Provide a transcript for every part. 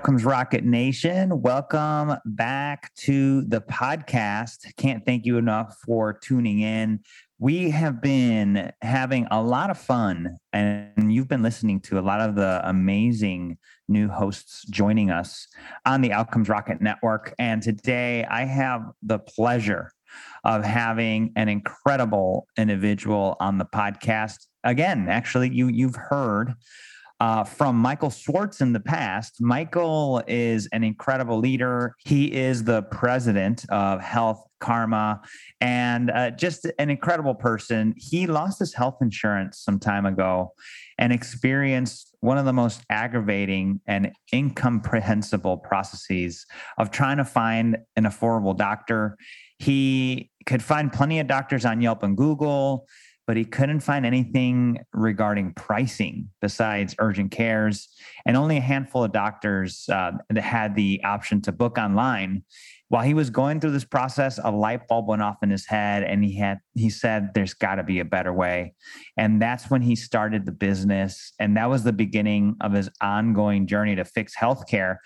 Outcomes Rocket Nation. Welcome back to the podcast. Can't thank you enough for tuning in. We have been having a lot of fun, and you've been listening to a lot of the amazing new hosts joining us on the Outcomes Rocket Network. And today I have the pleasure of having an incredible individual on the podcast. Again, actually, you you've heard uh, from Michael Schwartz in the past. Michael is an incredible leader. He is the president of Health Karma and uh, just an incredible person. He lost his health insurance some time ago and experienced one of the most aggravating and incomprehensible processes of trying to find an affordable doctor. He could find plenty of doctors on Yelp and Google but he couldn't find anything regarding pricing besides urgent cares. And only a handful of doctors uh, that had the option to book online. While he was going through this process, a light bulb went off in his head, and he had he said, "There's got to be a better way." And that's when he started the business, and that was the beginning of his ongoing journey to fix healthcare.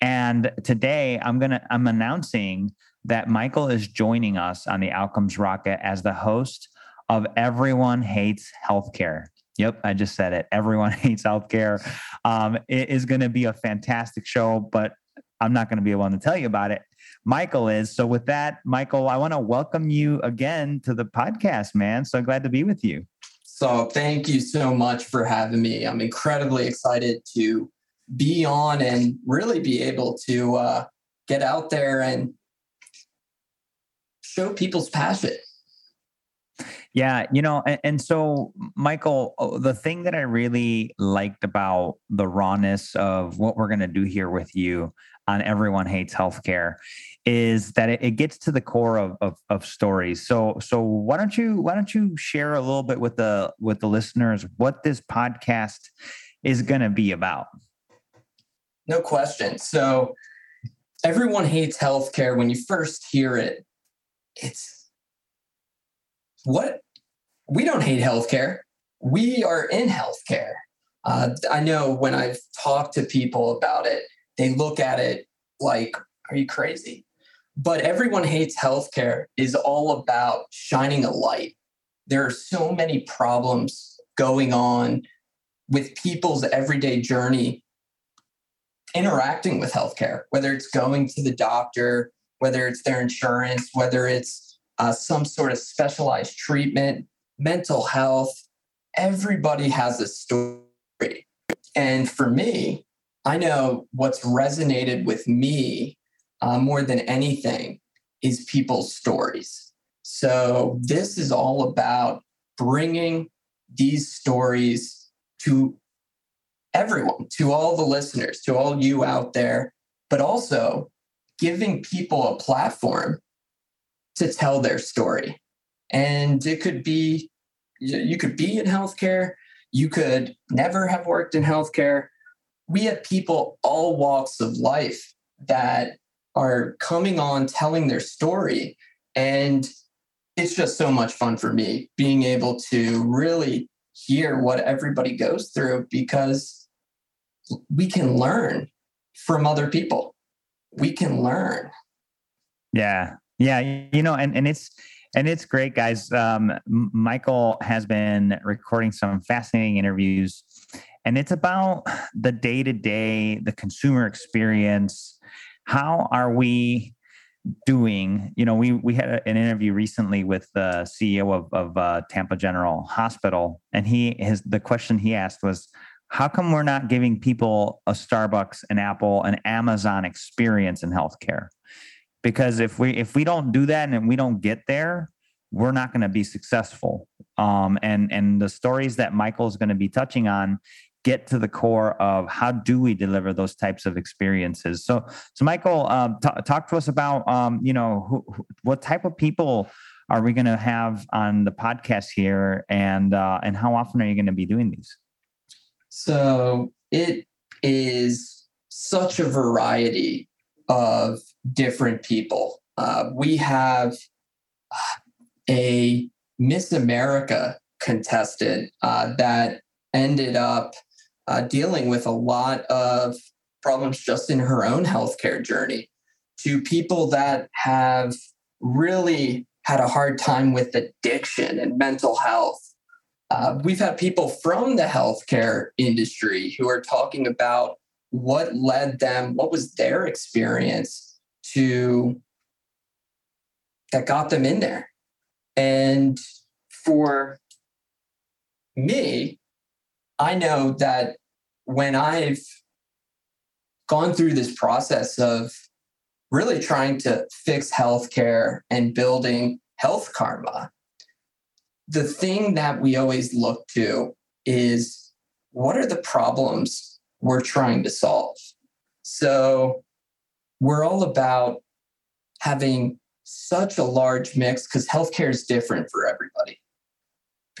And today, I'm gonna I'm announcing that Michael is joining us on the Outcomes Rocket as the host of Everyone Hates Healthcare. Yep, I just said it. Everyone hates healthcare. Um, it is going to be a fantastic show, but I'm not going to be able to tell you about it. Michael is. So, with that, Michael, I want to welcome you again to the podcast, man. So glad to be with you. So, thank you so much for having me. I'm incredibly excited to be on and really be able to uh, get out there and show people's passion yeah, you know, and, and, so Michael, oh, the thing that I really liked about the rawness of what we're going to do here with you on Everyone Hates Healthcare is that it, it gets to the core of, of, of stories. So so why don't you why don't you share a little bit with the with the listeners what this podcast is going to be about? No question. So everyone hates healthcare. When you first hear it, it's what we don't hate healthcare. We are in healthcare. Uh, I know when I've talked to people about it, they look at it like, are you crazy? But everyone hates healthcare is all about shining a light. There are so many problems going on with people's everyday journey interacting with healthcare, whether it's going to the doctor, whether it's their insurance, whether it's uh, some sort of specialized treatment, mental health, everybody has a story. And for me, I know what's resonated with me uh, more than anything is people's stories. So this is all about bringing these stories to everyone, to all the listeners, to all you out there, but also giving people a platform to tell their story. And it could be, you could be in healthcare, you could never have worked in healthcare. We have people all walks of life that are coming on telling their story. And it's just so much fun for me being able to really hear what everybody goes through because we can learn from other people. We can learn. Yeah. Yeah. You know, and, and it's, and it's great, guys. Um, Michael has been recording some fascinating interviews, and it's about the day to day, the consumer experience. How are we doing? You know, we we had an interview recently with the CEO of, of uh, Tampa General Hospital, and he his the question he asked was, "How come we're not giving people a Starbucks, an Apple, an Amazon experience in healthcare?" Because if we if we don't do that and we don't get there we're not going to be successful. Um, and and the stories that michael is going to be touching on get to the core of how do we deliver those types of experiences. So so michael um, t- talk to us about um, you know who, who, what type of people are we going to have on the podcast here and uh, and how often are you going to be doing these? So it is such a variety of different people. Uh, we have a Miss America contestant uh, that ended up uh, dealing with a lot of problems just in her own healthcare journey to people that have really had a hard time with addiction and mental health. Uh, we've had people from the healthcare industry who are talking about what led them, what was their experience to that got them in there. And for me, I know that when I've gone through this process of really trying to fix healthcare and building health karma, the thing that we always look to is what are the problems we're trying to solve? So we're all about having such a large mix because healthcare is different for everybody.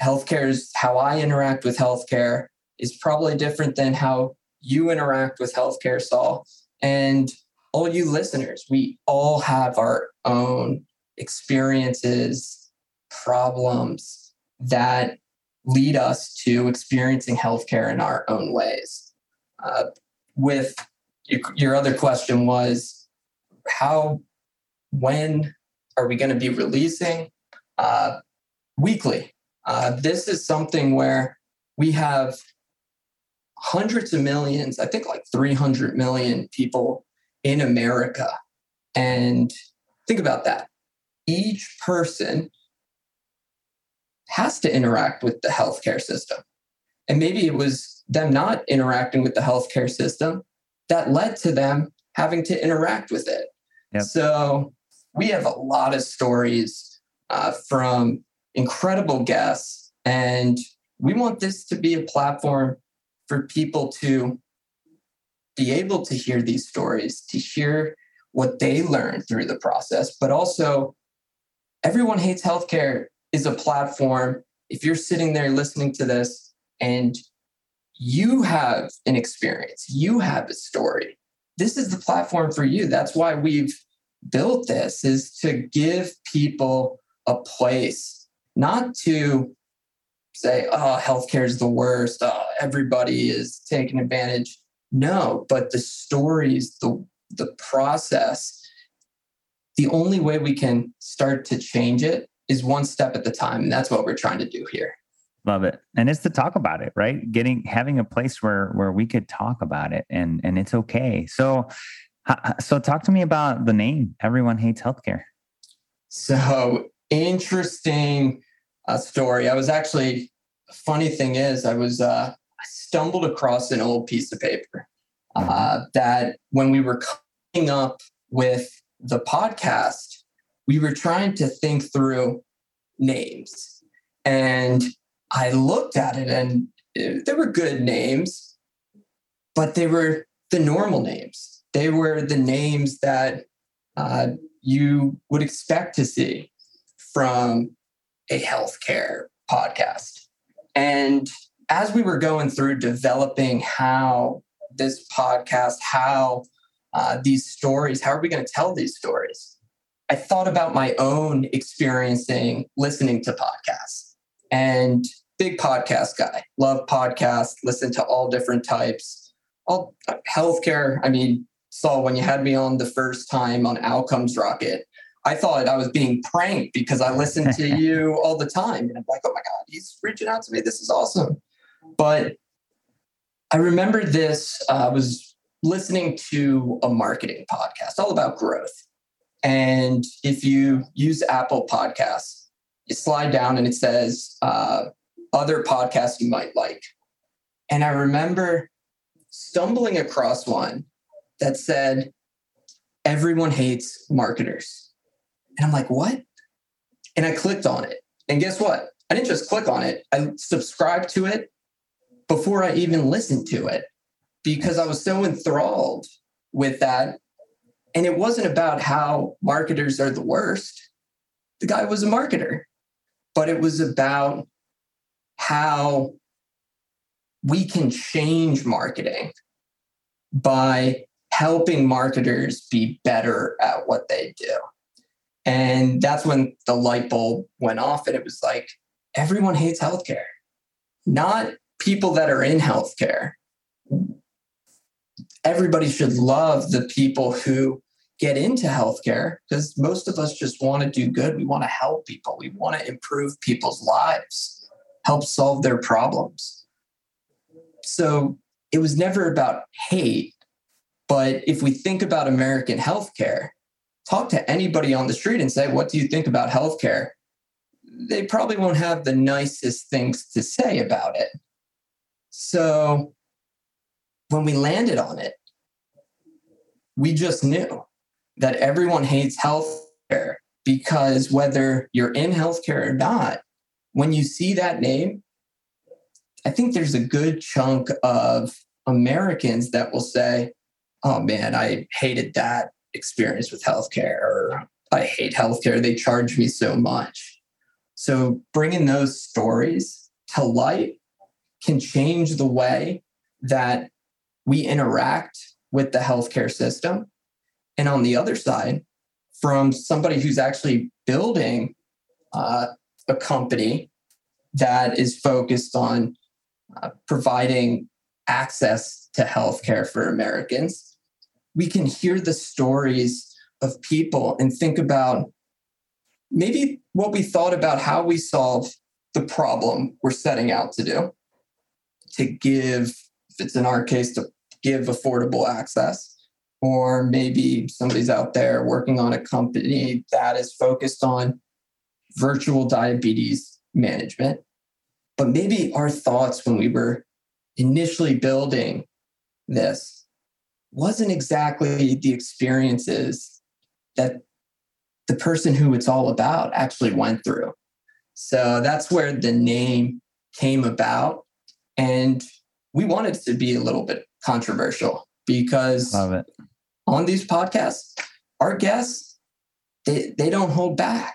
Healthcare is how I interact with healthcare is probably different than how you interact with healthcare, Saul. And all you listeners, we all have our own experiences, problems that lead us to experiencing healthcare in our own ways. Uh, with your other question was how, when are we going to be releasing? Uh, weekly. Uh, this is something where we have hundreds of millions, I think like 300 million people in America. And think about that. Each person has to interact with the healthcare system. And maybe it was them not interacting with the healthcare system that led to them having to interact with it. Yep. So we have a lot of stories uh, from incredible guests, and we want this to be a platform for people to be able to hear these stories, to hear what they learned through the process, but also everyone hates healthcare is a platform. If you're sitting there listening to this and you have an experience, you have a story, this is the platform for you. That's why we've built this is to give people a place, not to say, oh, healthcare is the worst, oh, everybody is taking advantage. No, but the stories, the the process, the only way we can start to change it is one step at the time. And that's what we're trying to do here. Love it. And it's to talk about it, right? Getting having a place where where we could talk about it and and it's okay. So so talk to me about the name. Everyone hates healthcare. So interesting uh, story. I was actually funny thing is I was uh, I stumbled across an old piece of paper uh, mm-hmm. that when we were coming up with the podcast, we were trying to think through names, and I looked at it and it, uh, there were good names, but they were the normal names they were the names that uh, you would expect to see from a healthcare podcast. And as we were going through developing how this podcast, how uh, these stories, how are we going to tell these stories? I thought about my own experiencing listening to podcasts and big podcast guy, love podcasts, listen to all different types. All healthcare, I mean, Saul when you had me on the first time on Outcomes Rocket. I thought I was being pranked because I listened to you all the time. And I'm like, oh my God, he's reaching out to me. This is awesome. But I remember this, uh, I was listening to a marketing podcast all about growth. And if you use Apple Podcasts, you slide down and it says uh, other podcasts you might like. And I remember stumbling across one that said, everyone hates marketers. And I'm like, what? And I clicked on it. And guess what? I didn't just click on it, I subscribed to it before I even listened to it because I was so enthralled with that. And it wasn't about how marketers are the worst. The guy was a marketer, but it was about how we can change marketing by helping marketers be better at what they do. And that's when the light bulb went off, and it was like, everyone hates healthcare, not people that are in healthcare. everybody should love the people who get into healthcare because most of us just want to do good. We want to help people, we want to improve people's lives, help solve their problems. So it was never about hate. But if we think about American healthcare, talk to anybody on the street and say, What do you think about healthcare? They probably won't have the nicest things to say about it. So when we landed on it, we just knew that everyone hates healthcare because whether you're in healthcare or not, when you see that name, I think there's a good chunk of Americans that will say, oh man, I hated that experience with healthcare, or I hate healthcare. They charge me so much. So bringing those stories to light can change the way that we interact with the healthcare system. And on the other side, from somebody who's actually building uh, a company that is focused on uh, providing access to healthcare for Americans, we can hear the stories of people and think about maybe what we thought about how we solve the problem we're setting out to do to give, if it's in our case, to give affordable access. Or maybe somebody's out there working on a company that is focused on virtual diabetes management. But maybe our thoughts when we were initially building this wasn't exactly the experiences that the person who it's all about actually went through. So that's where the name came about. And we wanted to be a little bit controversial because on these podcasts, our guests, they, they don't hold back.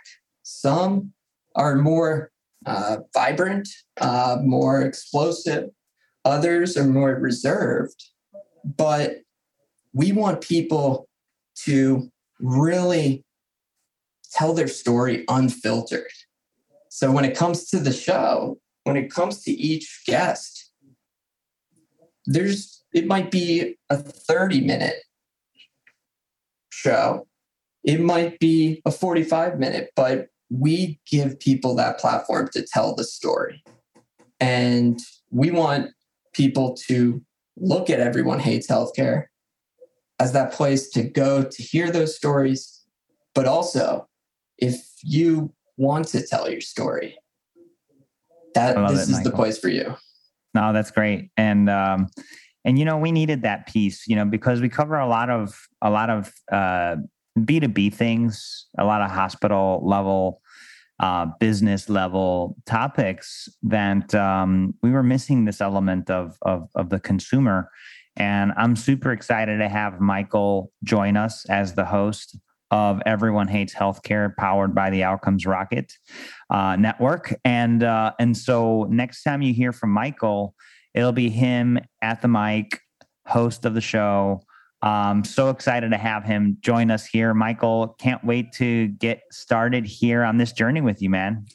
Some are more uh, vibrant, uh, more explosive, others are more reserved. But we want people to really tell their story unfiltered. So when it comes to the show, when it comes to each guest, there's it might be a 30 minute show. It might be a 45 minute, but we give people that platform to tell the story. And we want people to look at Everyone Hates Healthcare as that place to go to hear those stories. But also, if you want to tell your story, that this it, is Michael. the place for you. No, that's great. And um, and you know we needed that piece you know because we cover a lot of a lot of uh, b2b things a lot of hospital level uh, business level topics that um, we were missing this element of, of of the consumer and i'm super excited to have michael join us as the host of everyone hates healthcare powered by the outcomes rocket uh, network and uh, and so next time you hear from michael It'll be him at the mic, host of the show. Um, so excited to have him join us here. Michael, can't wait to get started here on this journey with you, man.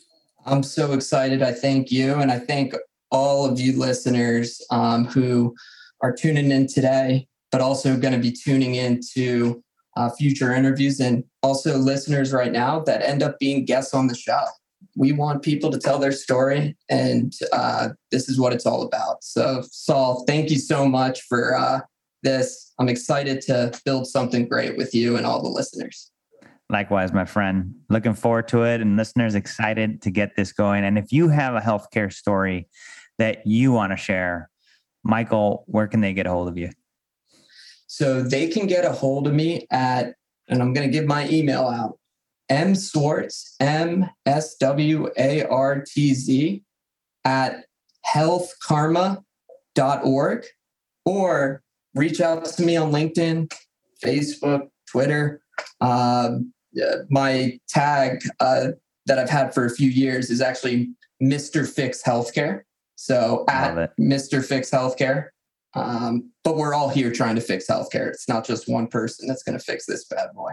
I'm so excited. I thank you. And I thank all of you listeners um, who are tuning in today, but also going to be tuning into uh, future interviews and also listeners right now that end up being guests on the show we want people to tell their story, and uh, this is what it's all about. So, Saul, thank you so much for uh, this. I'm excited to build something great with you and all the listeners. Likewise, my friend. Looking forward to it, and listeners excited to get this going. And if you have a healthcare story that you want to share, Michael, where can they get a hold of you? So they can get a hold of me at, and I'm going to give my email out M Swartz, M S W A R T Z, at healthkarma.org or reach out to me on LinkedIn, Facebook, Twitter. Um, my tag uh, that I've had for a few years is actually Mr. Fix Healthcare. So at Mr. Fix Healthcare. Um, but we're all here trying to fix healthcare. It's not just one person that's going to fix this bad boy.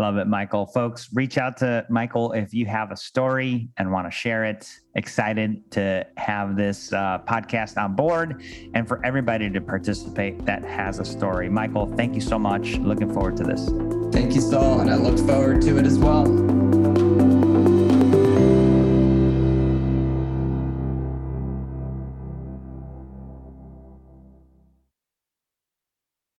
Love it, Michael. Folks, reach out to Michael if you have a story and want to share it. Excited to have this uh, podcast on board and for everybody to participate that has a story. Michael, thank you so much. Looking forward to this. Thank you, Saul, and I look forward to it as well.